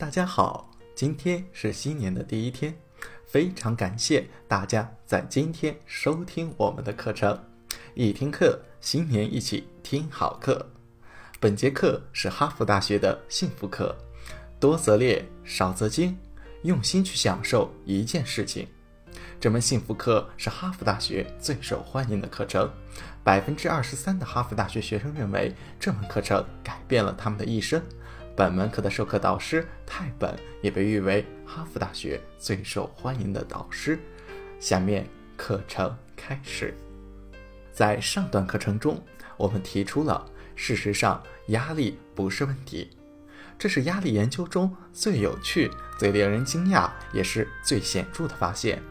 大家好，今天是新年的第一天，非常感谢大家在今天收听我们的课程。一听课，新年一起听好课。本节课是哈佛大学的幸福课，多则列，少则精，用心去享受一件事情。这门幸福课是哈佛大学最受欢迎的课程，百分之二十三的哈佛大学学生认为这门课程改变了他们的一生。本门课的授课导师泰本也被誉为哈佛大学最受欢迎的导师。下面课程开始。在上段课程中，我们提出了事实上压力不是问题，这是压力研究中最有趣、最令人惊讶，也是最显著的发现。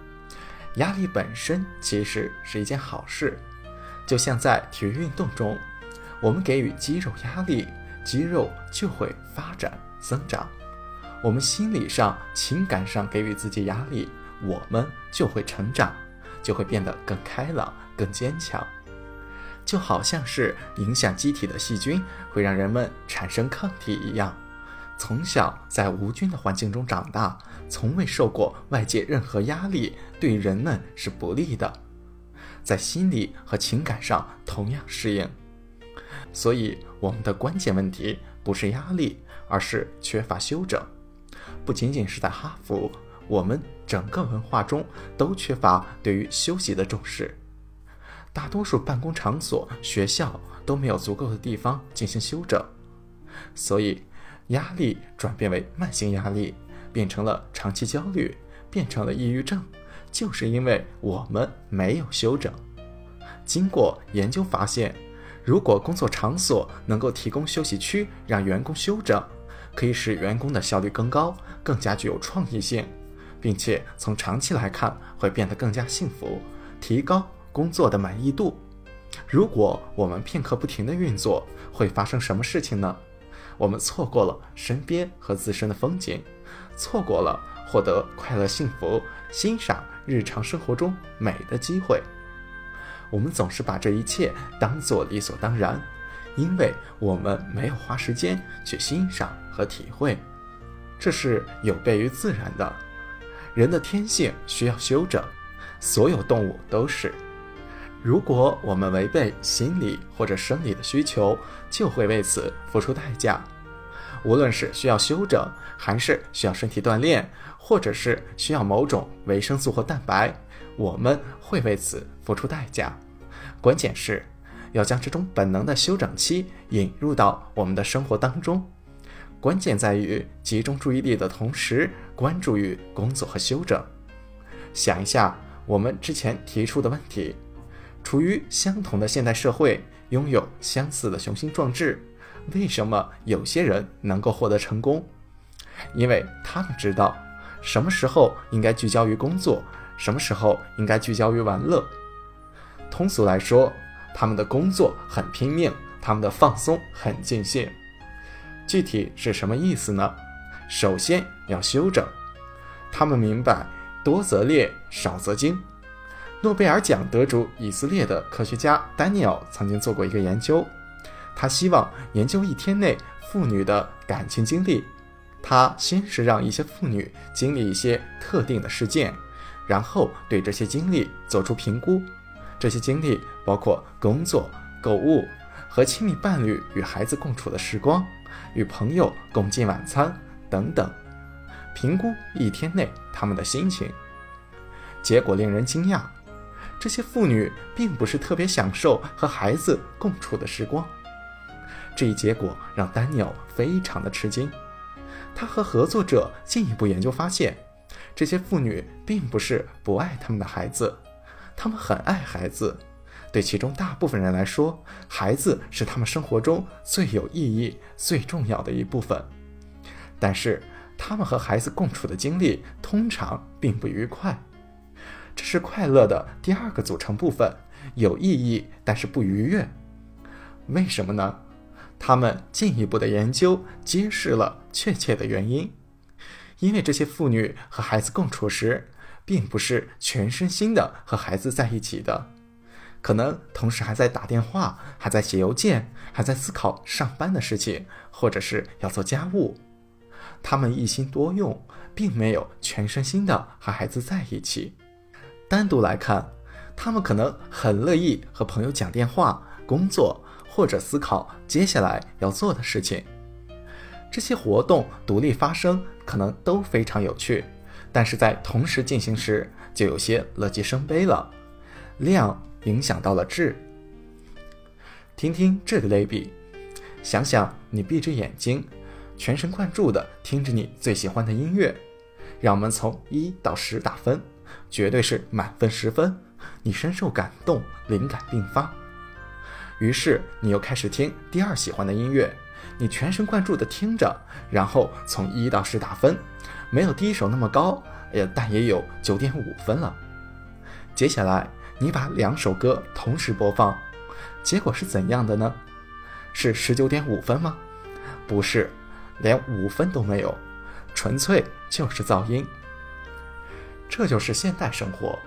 压力本身其实是一件好事，就像在体育运动中，我们给予肌肉压力。肌肉就会发展增长，我们心理上、情感上给予自己压力，我们就会成长，就会变得更开朗、更坚强。就好像是影响机体的细菌会让人们产生抗体一样。从小在无菌的环境中长大，从未受过外界任何压力，对人们是不利的。在心理和情感上同样适应。所以，我们的关键问题不是压力，而是缺乏休整。不仅仅是在哈佛，我们整个文化中都缺乏对于休息的重视。大多数办公场所、学校都没有足够的地方进行休整，所以压力转变为慢性压力，变成了长期焦虑，变成了抑郁症，就是因为我们没有休整。经过研究发现。如果工作场所能够提供休息区，让员工休整，可以使员工的效率更高，更加具有创意性，并且从长期来看会变得更加幸福，提高工作的满意度。如果我们片刻不停的运作，会发生什么事情呢？我们错过了身边和自身的风景，错过了获得快乐、幸福、欣赏日常生活中美的机会。我们总是把这一切当做理所当然，因为我们没有花时间去欣赏和体会，这是有悖于自然的。人的天性需要休整，所有动物都是。如果我们违背心理或者生理的需求，就会为此付出代价。无论是需要休整，还是需要身体锻炼，或者是需要某种维生素或蛋白。我们会为此付出代价，关键是要将这种本能的休整期引入到我们的生活当中。关键在于集中注意力的同时，关注于工作和休整。想一下我们之前提出的问题：处于相同的现代社会，拥有相似的雄心壮志，为什么有些人能够获得成功？因为他们知道什么时候应该聚焦于工作。什么时候应该聚焦于玩乐？通俗来说，他们的工作很拼命，他们的放松很尽兴。具体是什么意思呢？首先要休整。他们明白多则列，少则精。诺贝尔奖得主以色列的科学家丹尼尔曾经做过一个研究，他希望研究一天内妇女的感情经历。他先是让一些妇女经历一些特定的事件。然后对这些经历做出评估，这些经历包括工作、购物、和亲密伴侣与孩子共处的时光、与朋友共进晚餐等等。评估一天内他们的心情，结果令人惊讶，这些妇女并不是特别享受和孩子共处的时光。这一结果让丹尼尔非常的吃惊，他和合作者进一步研究发现。这些妇女并不是不爱他们的孩子，她们很爱孩子。对其中大部分人来说，孩子是他们生活中最有意义、最重要的一部分。但是，他们和孩子共处的经历通常并不愉快。这是快乐的第二个组成部分，有意义但是不愉悦。为什么呢？他们进一步的研究揭示了确切的原因。因为这些妇女和孩子共处时，并不是全身心的和孩子在一起的，可能同时还在打电话，还在写邮件，还在思考上班的事情，或者是要做家务。他们一心多用，并没有全身心的和孩子在一起。单独来看，他们可能很乐意和朋友讲电话、工作或者思考接下来要做的事情。这些活动独立发生，可能都非常有趣，但是在同时进行时，就有些乐极生悲了。量影响到了质。听听这个类比，想想你闭着眼睛，全神贯注地听着你最喜欢的音乐，让我们从一到十打分，绝对是满分十分。你深受感动，灵感迸发。于是你又开始听第二喜欢的音乐。你全神贯注地听着，然后从一到十打分，没有第一首那么高，也但也有九点五分了。接下来你把两首歌同时播放，结果是怎样的呢？是十九点五分吗？不是，连五分都没有，纯粹就是噪音。这就是现代生活，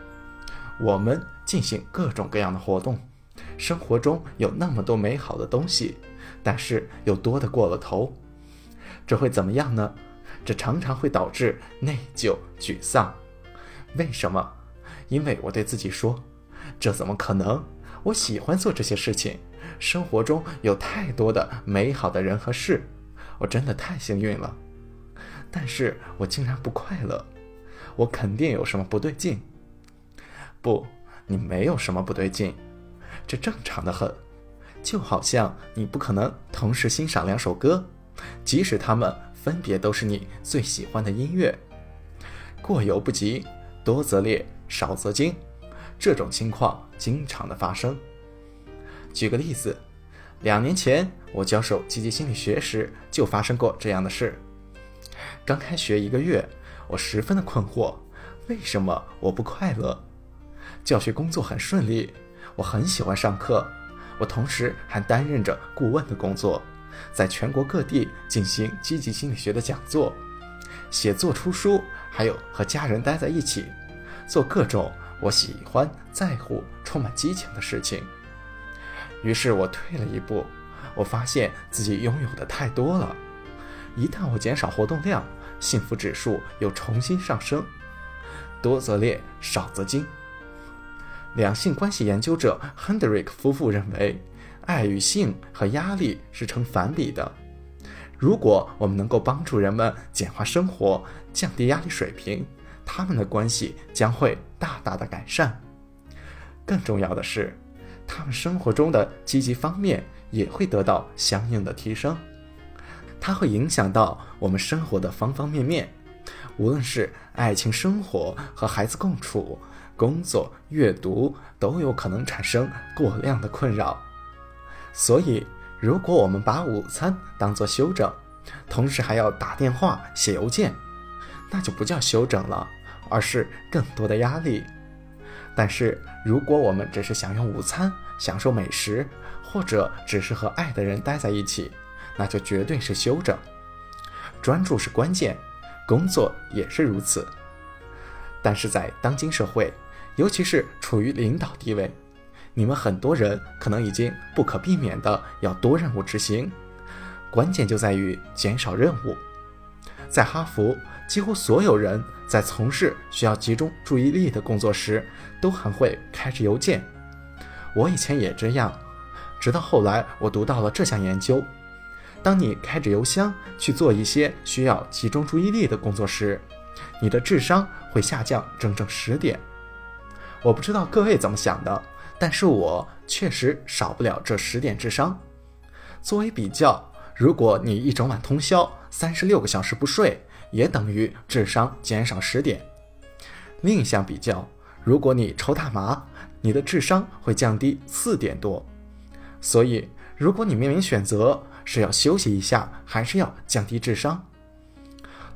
我们进行各种各样的活动，生活中有那么多美好的东西。但是又多得过了头，这会怎么样呢？这常常会导致内疚、沮丧。为什么？因为我对自己说：“这怎么可能？我喜欢做这些事情，生活中有太多的美好的人和事，我真的太幸运了。”但是我竟然不快乐，我肯定有什么不对劲。不，你没有什么不对劲，这正常的很。就好像你不可能同时欣赏两首歌，即使它们分别都是你最喜欢的音乐。过犹不及，多则劣，少则精，这种情况经常的发生。举个例子，两年前我教授积极心理学时就发生过这样的事。刚开学一个月，我十分的困惑，为什么我不快乐？教学工作很顺利，我很喜欢上课。我同时还担任着顾问的工作，在全国各地进行积极心理学的讲座、写作、出书，还有和家人待在一起，做各种我喜欢、在乎、充满激情的事情。于是我退了一步，我发现自己拥有的太多了。一旦我减少活动量，幸福指数又重新上升。多则劣，少则精。两性关系研究者 Hendrik 夫妇认为，爱与性和压力是成反比的。如果我们能够帮助人们简化生活、降低压力水平，他们的关系将会大大的改善。更重要的是，他们生活中的积极方面也会得到相应的提升。它会影响到我们生活的方方面面，无论是爱情生活和孩子共处。工作、阅读都有可能产生过量的困扰，所以如果我们把午餐当做休整，同时还要打电话、写邮件，那就不叫休整了，而是更多的压力。但是如果我们只是享用午餐、享受美食，或者只是和爱的人待在一起，那就绝对是休整。专注是关键，工作也是如此。但是在当今社会，尤其是处于领导地位，你们很多人可能已经不可避免的要多任务执行。关键就在于减少任务。在哈佛，几乎所有人在从事需要集中注意力的工作时，都还会开着邮件。我以前也这样，直到后来我读到了这项研究：当你开着邮箱去做一些需要集中注意力的工作时，你的智商会下降整整十点。我不知道各位怎么想的，但是我确实少不了这十点智商。作为比较，如果你一整晚通宵，三十六个小时不睡，也等于智商减少十点。另一项比较，如果你抽大麻，你的智商会降低四点多。所以，如果你面临选择是要休息一下，还是要降低智商？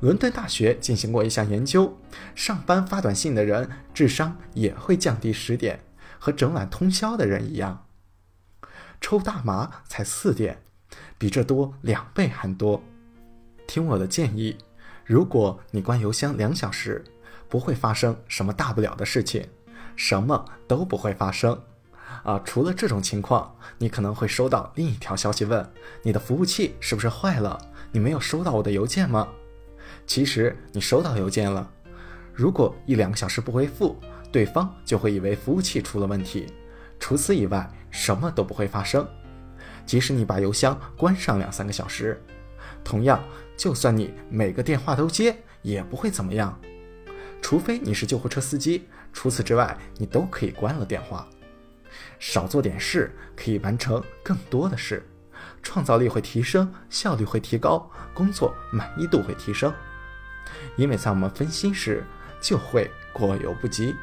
伦敦大学进行过一项研究，上班发短信的人智商也会降低十点，和整晚通宵的人一样。抽大麻才四点，比这多两倍还多。听我的建议，如果你关邮箱两小时，不会发生什么大不了的事情，什么都不会发生。啊，除了这种情况，你可能会收到另一条消息，问你的服务器是不是坏了？你没有收到我的邮件吗？其实你收到邮件了，如果一两个小时不回复，对方就会以为服务器出了问题。除此以外，什么都不会发生。即使你把邮箱关上两三个小时，同样，就算你每个电话都接，也不会怎么样。除非你是救护车司机，除此之外，你都可以关了电话。少做点事，可以完成更多的事，创造力会提升，效率会提高，工作满意度会提升。因为在我们分心时，就会过犹不及。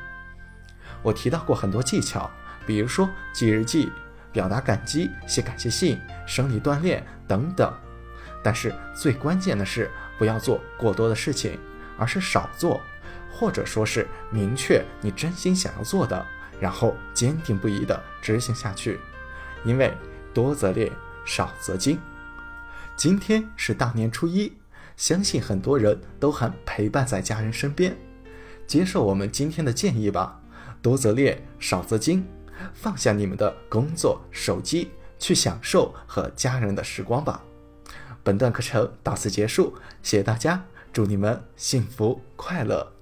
我提到过很多技巧，比如说记日记、表达感激、写感谢信、生理锻炼等等。但是最关键的是，不要做过多的事情，而是少做，或者说是明确你真心想要做的，然后坚定不移地执行下去。因为多则练，少则精。今天是大年初一，相信很多人都还陪伴在家人身边。接受我们今天的建议吧，多则练，少则精。放下你们的工作、手机，去享受和家人的时光吧。本段课程到此结束，谢谢大家，祝你们幸福快乐。